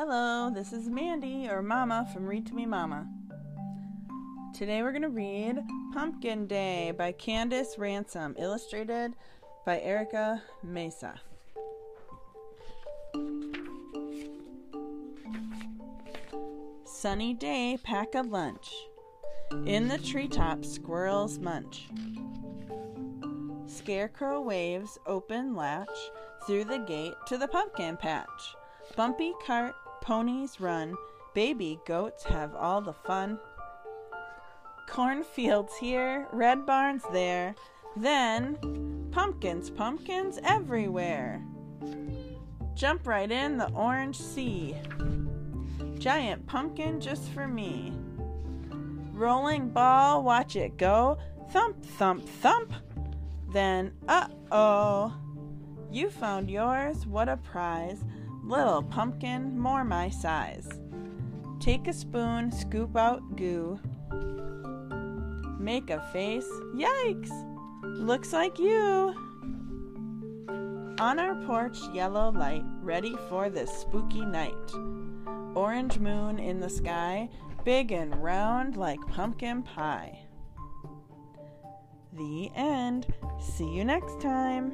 Hello, this is Mandy or Mama from Read to Me Mama. Today we're going to read Pumpkin Day by Candice Ransom, illustrated by Erika Meza. Sunny day, pack a lunch. In the treetop, squirrels munch. Scarecrow waves open latch through the gate to the pumpkin patch. Bumpy cart Ponies run, baby goats have all the fun. Cornfields here, red barns there, then pumpkins, pumpkins everywhere. Jump right in the orange sea. Giant pumpkin just for me. Rolling ball, watch it go. Thump, thump, thump. Then, uh oh. You found yours, what a prize. Little pumpkin, more my size. Take a spoon, scoop out goo. Make a face, yikes! Looks like you! On our porch, yellow light, ready for this spooky night. Orange moon in the sky, big and round like pumpkin pie. The end. See you next time.